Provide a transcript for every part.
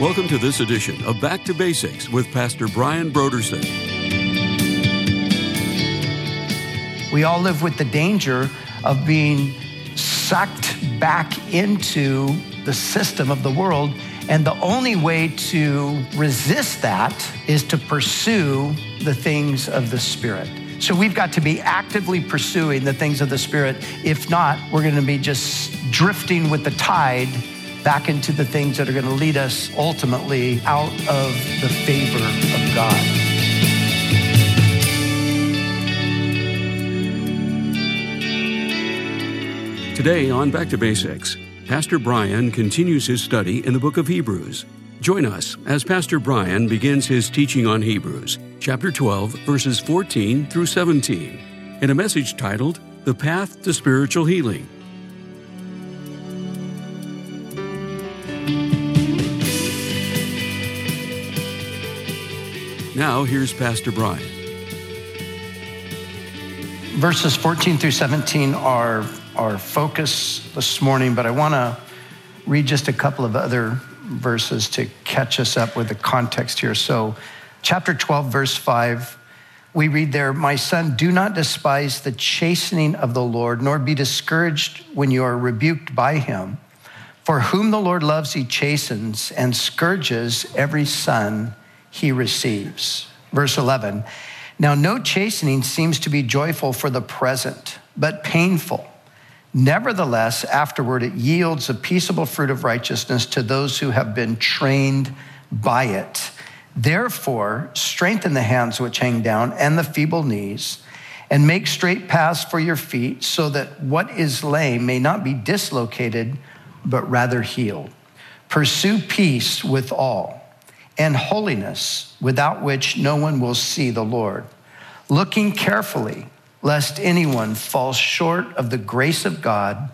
Welcome to this edition of Back to Basics with Pastor Brian Brodersen. We all live with the danger of being sucked back into the system of the world. And the only way to resist that is to pursue the things of the Spirit. So we've got to be actively pursuing the things of the Spirit. If not, we're going to be just drifting with the tide back into the things that are going to lead us ultimately out of the favor of God. Today on Back to Basics, Pastor Brian continues his study in the book of Hebrews. Join us as Pastor Brian begins his teaching on Hebrews, chapter 12, verses 14 through 17, in a message titled The Path to Spiritual Healing. Now, here's Pastor Brian. Verses 14 through 17 are our focus this morning, but I want to read just a couple of other verses to catch us up with the context here. So, chapter 12, verse 5, we read there, My son, do not despise the chastening of the Lord, nor be discouraged when you are rebuked by him. For whom the Lord loves, he chastens and scourges every son he receives. Verse 11 Now, no chastening seems to be joyful for the present, but painful. Nevertheless, afterward, it yields a peaceable fruit of righteousness to those who have been trained by it. Therefore, strengthen the hands which hang down and the feeble knees, and make straight paths for your feet, so that what is lame may not be dislocated, but rather healed. Pursue peace with all and holiness, without which no one will see the Lord. Looking carefully, lest anyone fall short of the grace of God,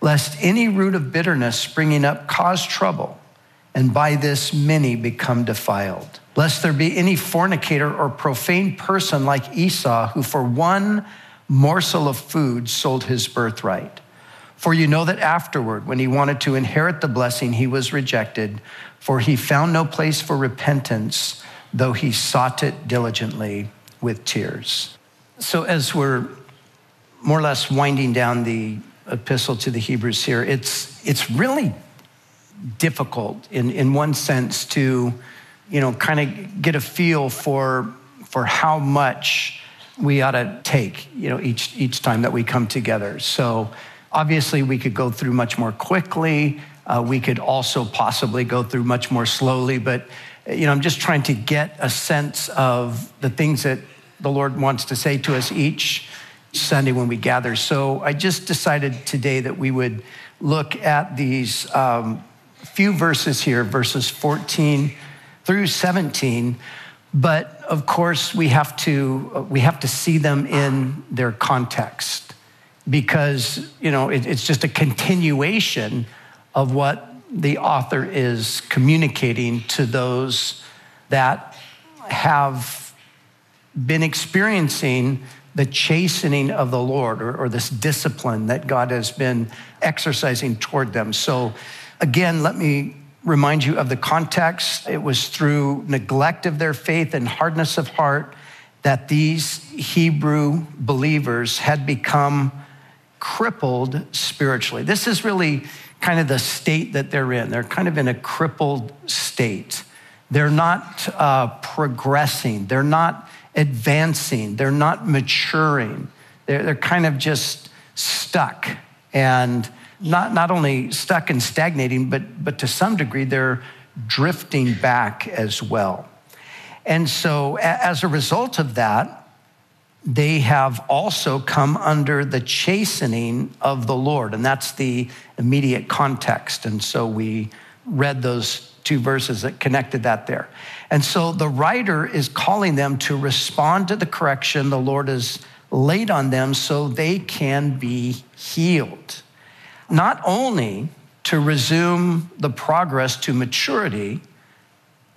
lest any root of bitterness springing up cause trouble, and by this many become defiled. Lest there be any fornicator or profane person like Esau, who for one morsel of food sold his birthright. For you know that afterward, when he wanted to inherit the blessing, he was rejected for he found no place for repentance, though he sought it diligently with tears. So, as we're more or less winding down the epistle to the Hebrews here, it's, it's really difficult in, in one sense to, you know, kind of get a feel for, for how much we ought to take, you know, each, each time that we come together. So obviously we could go through much more quickly. Uh, we could also possibly go through much more slowly, but you know, I'm just trying to get a sense of the things that the Lord wants to say to us each Sunday when we gather. So I just decided today that we would look at these um, few verses here, verses 14 through 17. But of course, we have to we have to see them in their context because you know it, it's just a continuation of what the author is communicating to those that have been experiencing the chastening of the Lord or, or, this discipline that God has been exercising toward them. So, again, let me remind you of the context. It was through neglect of their faith and hardness of heart that these Hebrew believers had become crippled spiritually. This is really kind of the state that they're in. They're kind of in a crippled state. They're not uh, progressing, they're not advancing, they're not maturing. They're, they're kind of just stuck and not, not only stuck and stagnating, but, but to some degree, they're drifting back as well. And so, as a result of that, they have also come under the chastening of the Lord. And that's the immediate context. And so we read those two verses that connected that there. And so the writer is calling them to respond to the correction the Lord has laid on them so they can be healed. Not only to resume the progress to maturity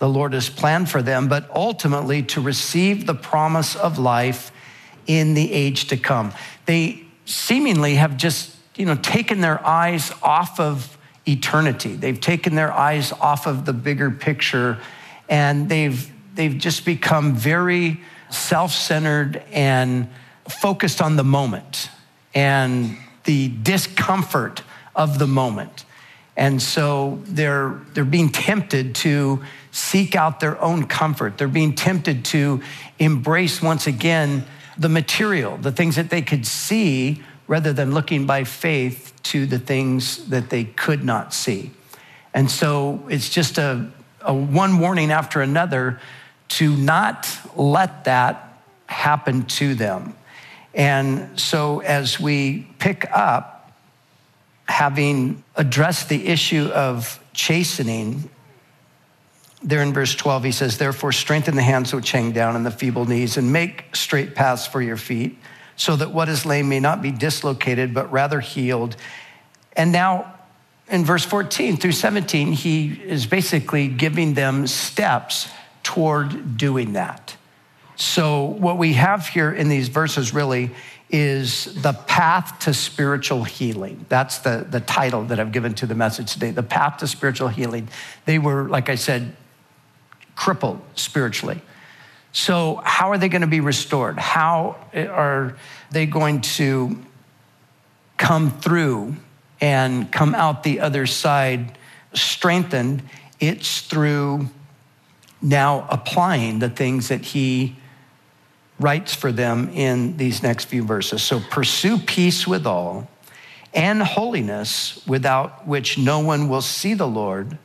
the Lord has planned for them, but ultimately to receive the promise of life in the age to come. They seemingly have just, you know, taken their eyes off of eternity. They've taken their eyes off of the bigger picture and they've, they've just become very self centered and focused on the moment and the discomfort of the moment. And so they're, they're being tempted to seek out their own comfort. They're being tempted to embrace once again the material, the things that they could see, rather than looking by faith to the things that they could not see. And so it's just a, a one warning after another to not let that happen to them. And so as we pick up, having addressed the issue of chastening, there in verse 12, he says, Therefore, strengthen the hands which hang down and the feeble knees, and make straight paths for your feet, so that what is lame may not be dislocated, but rather healed. And now, in verse 14 through 17, he is basically giving them steps toward doing that. So, what we have here in these verses really is the path to spiritual healing. That's the, the title that I've given to the message today the path to spiritual healing. They were, like I said, crippled spiritually. So, how are they going to be restored? How eh, are they going to come through and come out the other side strengthened? It's through now applying the things that he writes for them in these next few verses. So pursue peace with all and holiness without which no one will see the Lord,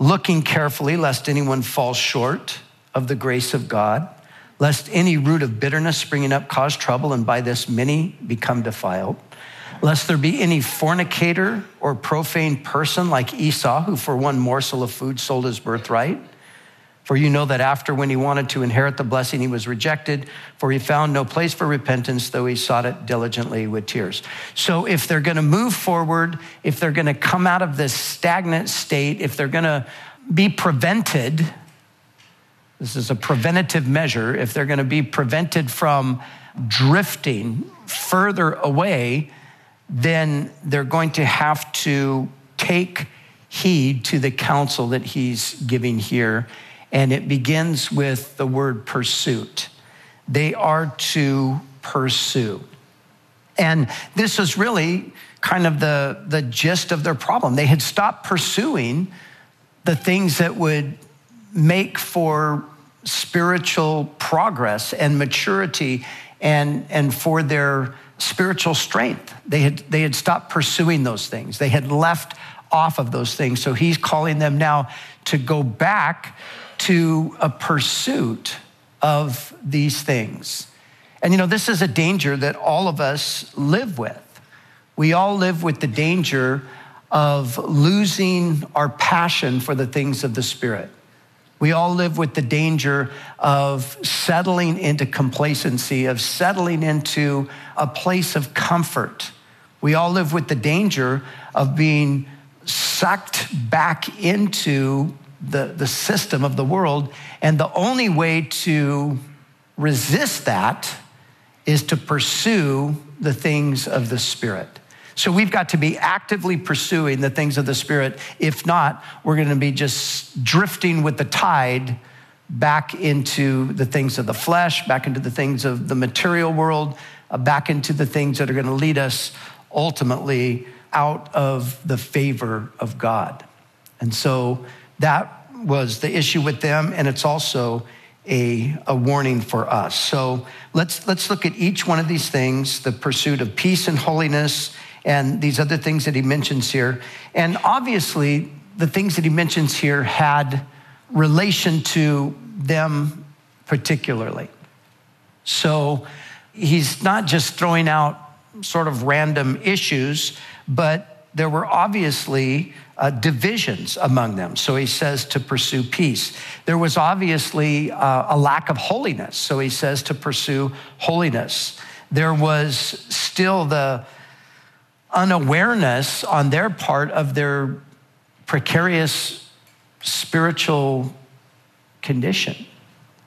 looking carefully lest anyone fall short of the grace of God, lest any root of bitterness springing up cause trouble and by this many become defiled. Lest there be any fornicator or profane person like Esau, who for one morsel of food sold his birthright. For you know that after when he wanted to inherit the blessing, he was rejected, for he found no place for repentance, though he sought it diligently with tears. So if they're going to move forward, if they're going to come out of this stagnant state, if they're going to be prevented, this is a preventative measure, if they're going to be prevented from drifting further away, then they're going to have to take heed to the counsel that he's giving here and it begins with the word pursuit. They are to pursue. And this is really kind of the, the gist of their problem. They had stopped pursuing the things that would make for spiritual progress and maturity and, and for their spiritual strength. They had, they had stopped pursuing those things, they had left off of those things. So he's calling them now to go back to a pursuit of these things. And you know, this is a danger that all of us live with. We all live with the danger of losing our passion for the things of the Spirit. We all live with the danger of settling into complacency, of settling into a place of comfort. We all live with the danger of being sucked back into the, the system of the world. And the only way to resist that is to pursue the things of the Spirit. So we've got to be actively pursuing the things of the Spirit. If not, we're going to be just drifting with the tide back into the things of the flesh, back into the things of the material world, uh, back into the things that are going to lead us ultimately out of the favor of God. And so that was the issue with them, and it's also a, a warning for us. So let's, let's look at each one of these things the pursuit of peace and holiness, and these other things that he mentions here. And obviously, the things that he mentions here had relation to them particularly. So he's not just throwing out sort of random issues, but there were obviously uh, divisions among them. So he says to pursue peace. There was obviously uh, a lack of holiness. So he says to pursue holiness. There was still the unawareness on their part of their precarious spiritual condition.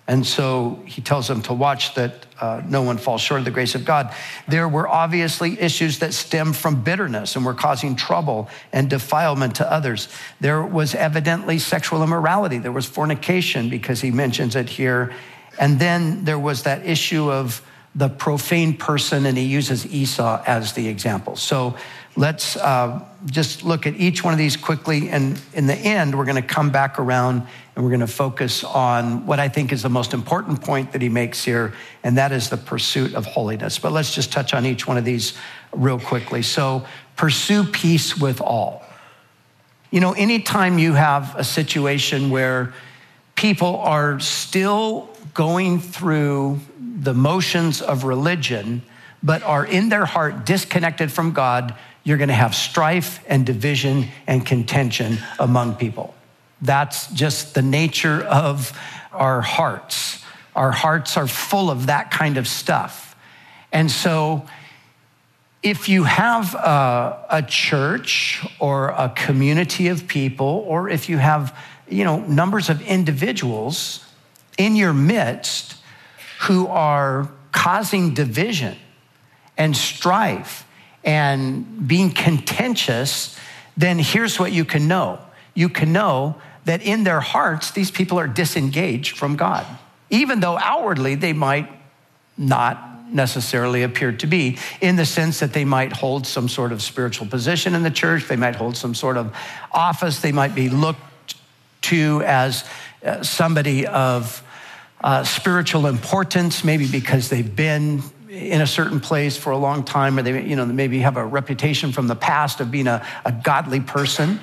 And so he tells them to watch that uh, no one falls short of the grace of God. There were obviously issues that stemmed from bitterness and were causing trouble and defilement to others. There was evidently sexual immorality. There was fornication because he mentions it here. And then there was that issue of the profane person, and he uses Esau as the example. So let's uh, just look at each one of these quickly. And in the end, we're going to come back around and we're going to focus on what I think is the most important point that he makes here, and that is the pursuit of holiness. But let's just touch on each one of these real quickly. So, pursue peace with all. You know, anytime you have a situation where people are still going through the motions of religion, but are in their heart disconnected from God, you're going to have strife and division and contention among people. That's just the nature of our hearts. Our hearts are full of that kind of stuff. And so, if you have a, a, church or a community of people, or if you have, you know, numbers of individuals in your midst who are causing division and strife and being contentious, then here's what you can know. You can know that in their hearts, these people are disengaged from God, even though outwardly they might not necessarily appear to be, in the sense that they might hold some sort of spiritual position in the church, they might hold some sort of office, they might be looked to as uh, somebody of uh, spiritual importance, maybe because they've been in a certain place for a long time, or they, you know, maybe have a reputation from the past of being a, a godly person.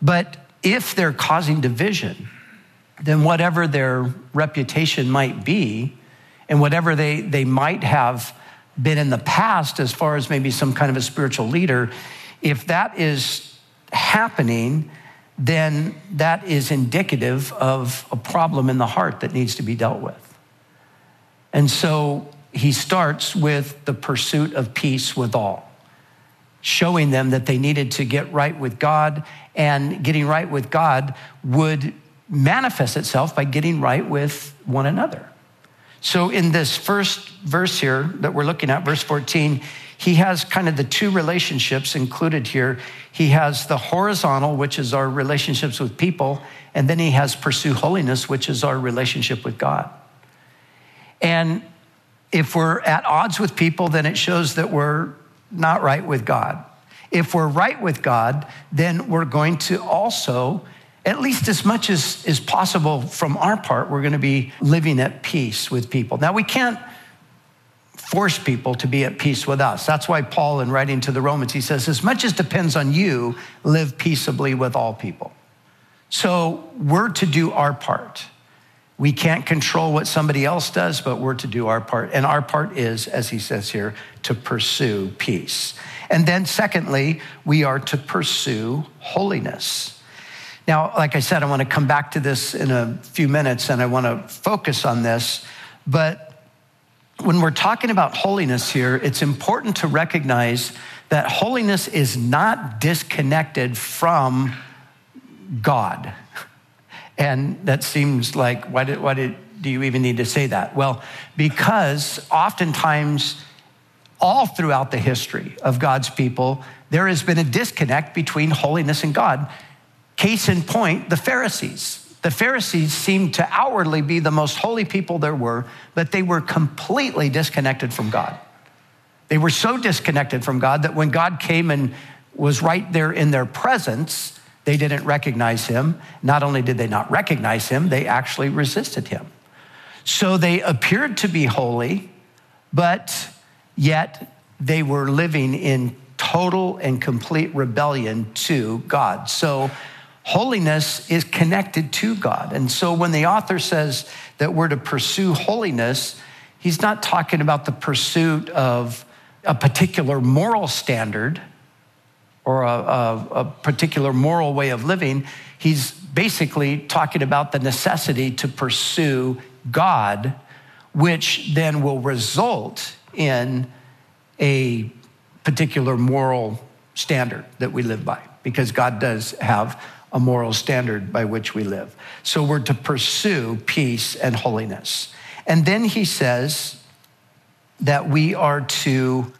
But if they're causing division, then whatever their reputation might be, and whatever they, they might have been in the past, as far as maybe some kind of a spiritual leader, if that is happening, then that is indicative of a problem in the heart that needs to be dealt with. And so he starts with the pursuit of peace with all, showing them that they needed to get right with God, and getting right with God would manifest itself by getting right with one another. So, in this first verse here that we're looking at, verse 14, he has kind of the two relationships included here. He has the horizontal, which is our relationships with people, and then he has pursue holiness, which is our relationship with God. And if we're at odds with people, then it shows that we're not right with God. If we're right with God, then we're going to also, at least as much as is possible from our part, we're going to be living at peace with people. Now, we can't force people to be at peace with us. That's why Paul, in writing to the Romans, he says, as much as depends on you, live peaceably with all people. So we're to do our part. We can't control what somebody else does, but we're to do our part. And our part is, as he says here, to pursue peace. And then, secondly, we are to pursue holiness. Now, like I said, I want to come back to this in a few minutes and I want to focus on this. But when we're talking about holiness here, it's important to recognize that holiness is not disconnected from God. And that seems like, why did, why did, do you even need to say that? Well, because oftentimes, all throughout the history of God's people, there has been a disconnect between holiness and God. Case in point, the Pharisees. The Pharisees seemed to outwardly be the most holy people there were, but they were completely disconnected from God. They were so disconnected from God that when God came and was right there in their presence, they didn't recognize him. Not only did they not recognize him, they actually resisted him. So they appeared to be holy, but yet they were living in total and complete rebellion to God. So holiness is connected to God. And so when the author says that we're to pursue holiness, he's not talking about the pursuit of a particular moral standard or a, a, a particular moral way of living. He's basically talking about the necessity to pursue God, which then will result in a particular moral standard that we live by, because God does have a moral standard by which we live. So we're to pursue peace and holiness. And then he says that we are to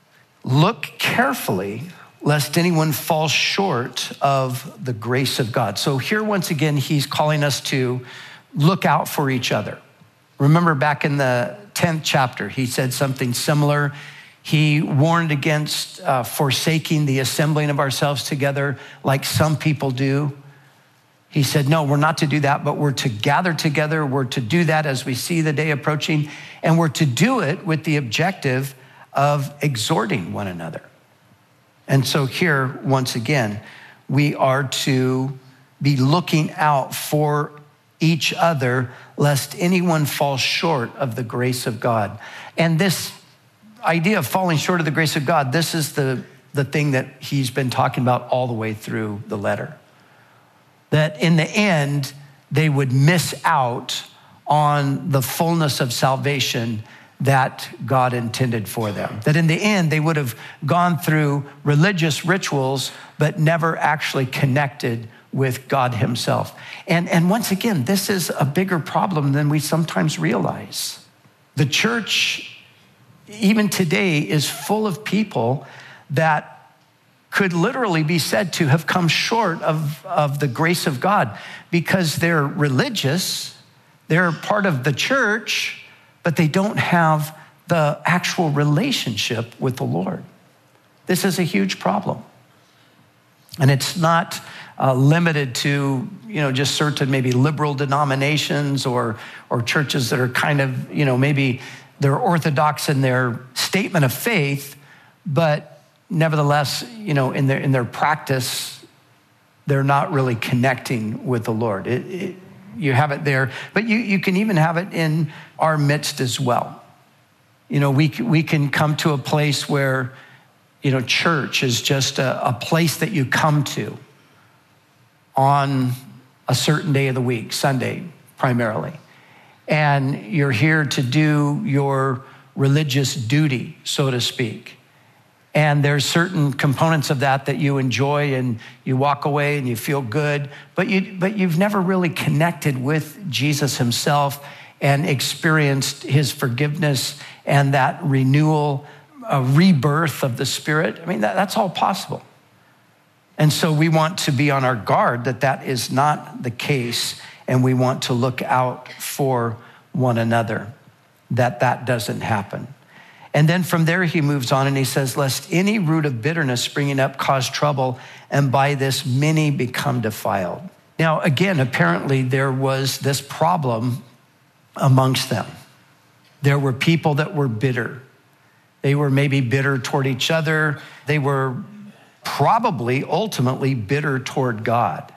look carefully lest anyone fall short of the grace of God. So here, once again, he's calling us to look out for each other. Remember back in the 10th chapter, he said something similar. He warned against uh, forsaking the assembling of ourselves together like some people do. He said, No, we're not to do that, but we're to gather together. We're to do that as we see the day approaching, and we're to do it with the objective of exhorting one another. And so, here, once again, we are to be looking out for each other, lest anyone fall short of the grace of God. And this idea of falling short of the grace of God, this is the, the thing that he's been talking about all the way through the letter. That in the end, they would miss out on the fullness of salvation that God intended for them. That in the end, they would have gone through religious rituals, but never actually connected with God Himself. And, and once again, this is a bigger problem than we sometimes realize. The church, even today, is full of people that could literally be said to have come short of, of the grace of God because they're religious, they're part of the church, but they don't have the actual relationship with the Lord. This is a huge problem. And it's not uh, limited to you know just certain maybe liberal denominations or or churches that are kind of you know maybe they're orthodox in their statement of faith, but nevertheless you know in their in their practice they're not really connecting with the Lord. It, it, you have it there, but you, you can even have it in our midst as well. You know, we, we can come to a place where, you know, church is just a, a place that you come to on a certain day of the week, Sunday primarily. And you're here to do your religious duty, so to speak. And there's certain components of that that you enjoy and you walk away and you feel good, but, you, but you've never really connected with Jesus himself and experienced his forgiveness and that renewal, a rebirth of the Spirit. I mean, that, that's all possible. And so we want to be on our guard that that is not the case, and we want to look out for one another that that doesn't happen. And then from there, he moves on and he says, Lest any root of bitterness springing up cause trouble, and by this many become defiled. Now, again, apparently there was this problem amongst them. There were people that were bitter. They were maybe bitter toward each other. They were probably ultimately bitter toward God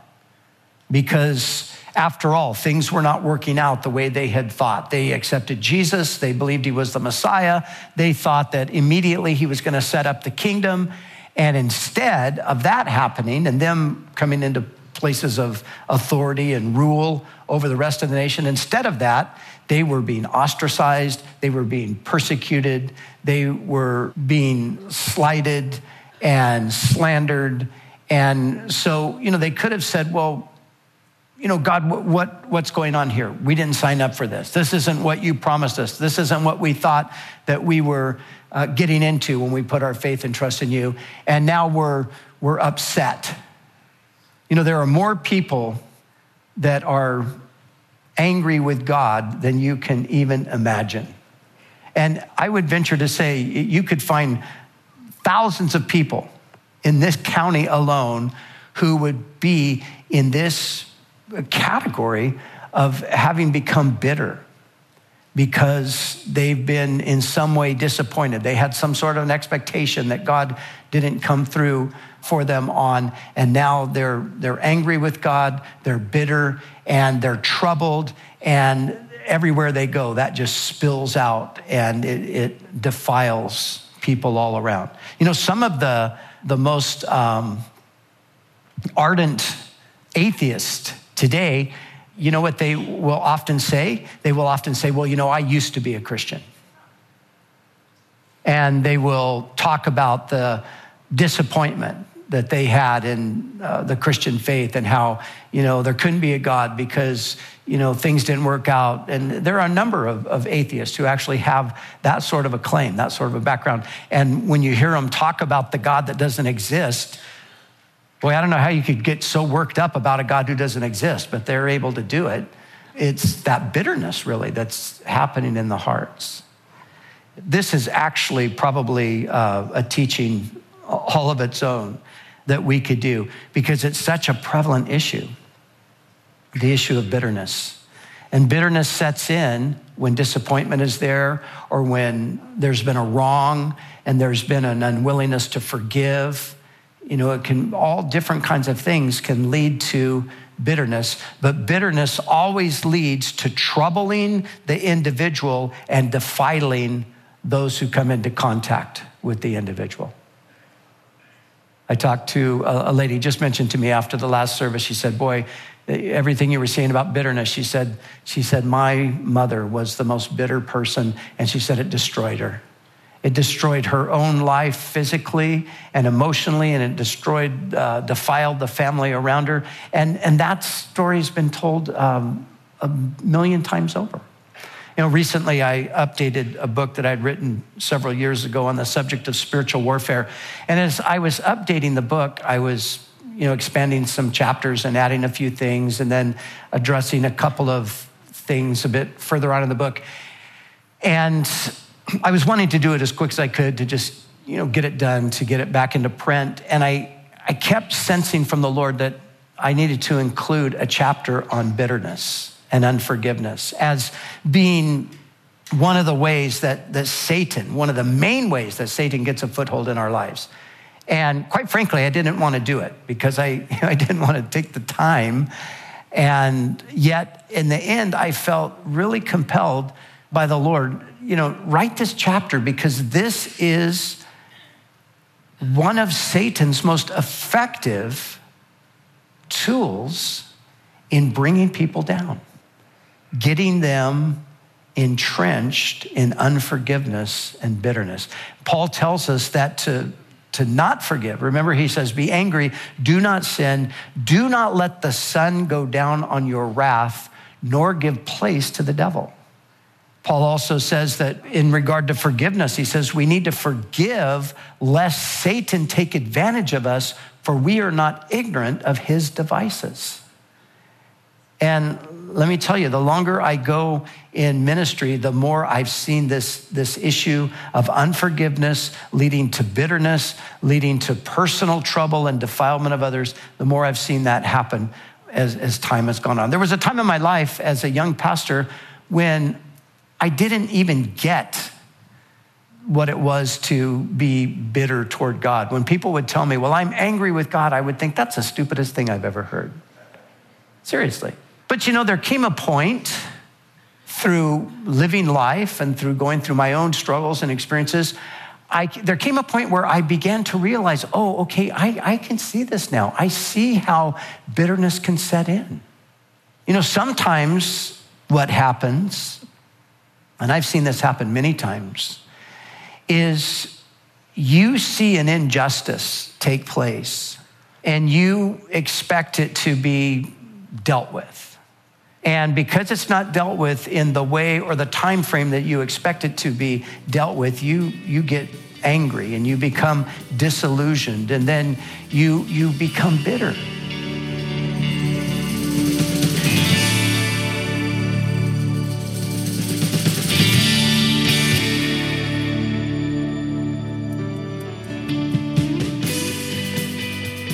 because after all, things were not working out the way they had thought. They accepted Jesus, they believed he was the Messiah, they thought that immediately he was going to set up the kingdom. And instead of that happening and them coming into places of authority and rule over the rest of the nation, instead of that, they were being ostracized, they were being persecuted, they were being slighted, and slandered. And so, you know, they could have said, well, you know, God, what, what, what's going on here? We didn't sign up for this. This isn't what you promised us. This isn't what we thought that we were uh, getting into when we put our faith and trust in you. And now we're, we're upset. You know, there are more people that are angry with God than you can even imagine. And I would venture to say you could find thousands of people in this county alone who would be in this category of having become bitter because they've been in some way disappointed. They had some sort of an expectation that God didn't come through for them on, and now they're, they're angry with God, they're bitter, and they're troubled, and everywhere they go, that just spills out and it, it defiles people all around. You know, some of the, the most um, ardent atheists today, you know what they will often say? They will often say, Well, you know, I used to be a Christian. And they will talk about the disappointment that they had in uh, the Christian faith and how, you know, there couldn't be a God because, you know, things didn't work out. And there are a number of, of atheists who actually have that sort of a claim, that sort of a background. And when you hear them talk about the God that doesn't exist, boy, I don't know how you could get so worked up about a God who doesn't exist, but they're able to do it. It's that bitterness, really, that's happening in the hearts. This is actually probably uh, a teaching all of its own that we could do because it's such a prevalent issue the issue of bitterness. And bitterness sets in when disappointment is there or when there's been a wrong and there's been an unwillingness to forgive. You know, it can, all different kinds of things can lead to bitterness, but bitterness always leads to troubling the individual and defiling those who come into contact with the individual. I talked to a, lady just mentioned to me after the last service. She said, "Boy, everything you were saying about bitterness." She said, "She said my mother was the most bitter person, and she said it destroyed her. It destroyed her own life physically and emotionally, and it destroyed, uh, defiled the family around her. And and that story's been told um, a million times over." You know, recently I updated a book that I'd written several years ago on the subject of spiritual warfare. And as I was updating the book, I was, you know, expanding some chapters and adding a few things and then addressing a couple of things a bit further on in the book. And I was wanting to do it as quick as I could to just, you know, get it done, to get it back into print. And I, I kept sensing from the Lord that I needed to include a chapter on bitterness and unforgiveness as being one of the ways that, that Satan, one of the main ways that Satan gets a foothold in our lives. And quite frankly, I didn't want to do it because I, I didn't want to take the time. And yet, in the end, I felt really compelled by the Lord, you know, write this chapter because this is one of Satan's most effective tools in bringing people down getting them entrenched in unforgiveness and bitterness. Paul tells us that to, to not forgive, remember, he says, Be angry, do not sin, do not let the sun go down on your wrath, nor give place to the devil. Paul also says that in regard to forgiveness, he says we need to forgive lest Satan take advantage of us, for we are not ignorant of his devices. And let me tell you, the longer I go in ministry, the more I've seen this, this issue of unforgiveness leading to bitterness, leading to personal trouble and defilement of others, the more I've seen that happen as, as time has gone on. There was a time in my life as a young pastor when I didn't even get what it was to be bitter toward God. When people would tell me, Well, I'm angry with God, I would think that's the stupidest thing I've ever heard. Seriously. But you know, there came a point through living life and through going through my own struggles and experiences, I, there came a point where I began to realize, oh, okay, I, I can see this now. I see how bitterness can set in. You know, sometimes what happens, and I've seen this happen many times, is you see an injustice take place and you expect it to be dealt with. And because it's not dealt with in the way or the time frame that you expect it to be dealt with, you, you get angry and you become disillusioned and then you, you become bitter.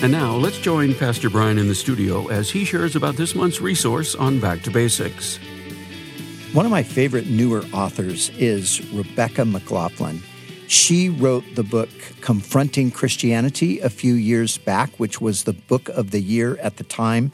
And now let's join Pastor Brian in the studio as he shares about this month's resource on Back to Basics. One of my favorite newer authors is Rebecca McLaughlin. She wrote the book Confronting Christianity a few years back, which was the book of the year at the time.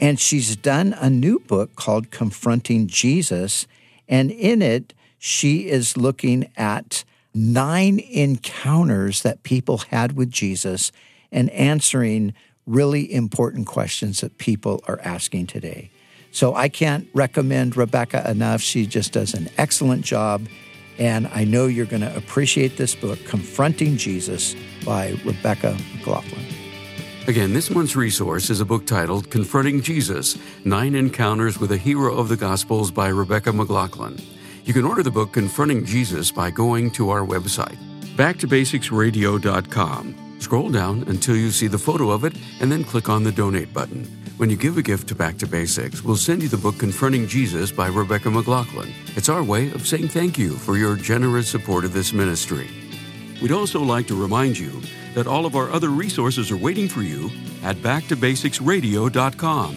And she's done a new book called Confronting Jesus. And in it, she is looking at nine encounters that people had with Jesus and answering really important questions that people are asking today. So I can't recommend Rebecca enough. She just does an excellent job. And I know you're going to appreciate this book, Confronting Jesus by Rebecca McLaughlin. Again, this month's resource is a book titled Confronting Jesus Nine Encounters with a Hero of the Gospels by Rebecca McLaughlin. You can order the book Confronting Jesus by going to our website, backtobasicsradio.com. Scroll down until you see the photo of it and then click on the donate button. When you give a gift to Back to Basics, we'll send you the book Confronting Jesus by Rebecca McLaughlin. It's our way of saying thank you for your generous support of this ministry. We'd also like to remind you that all of our other resources are waiting for you at backtobasicsradio.com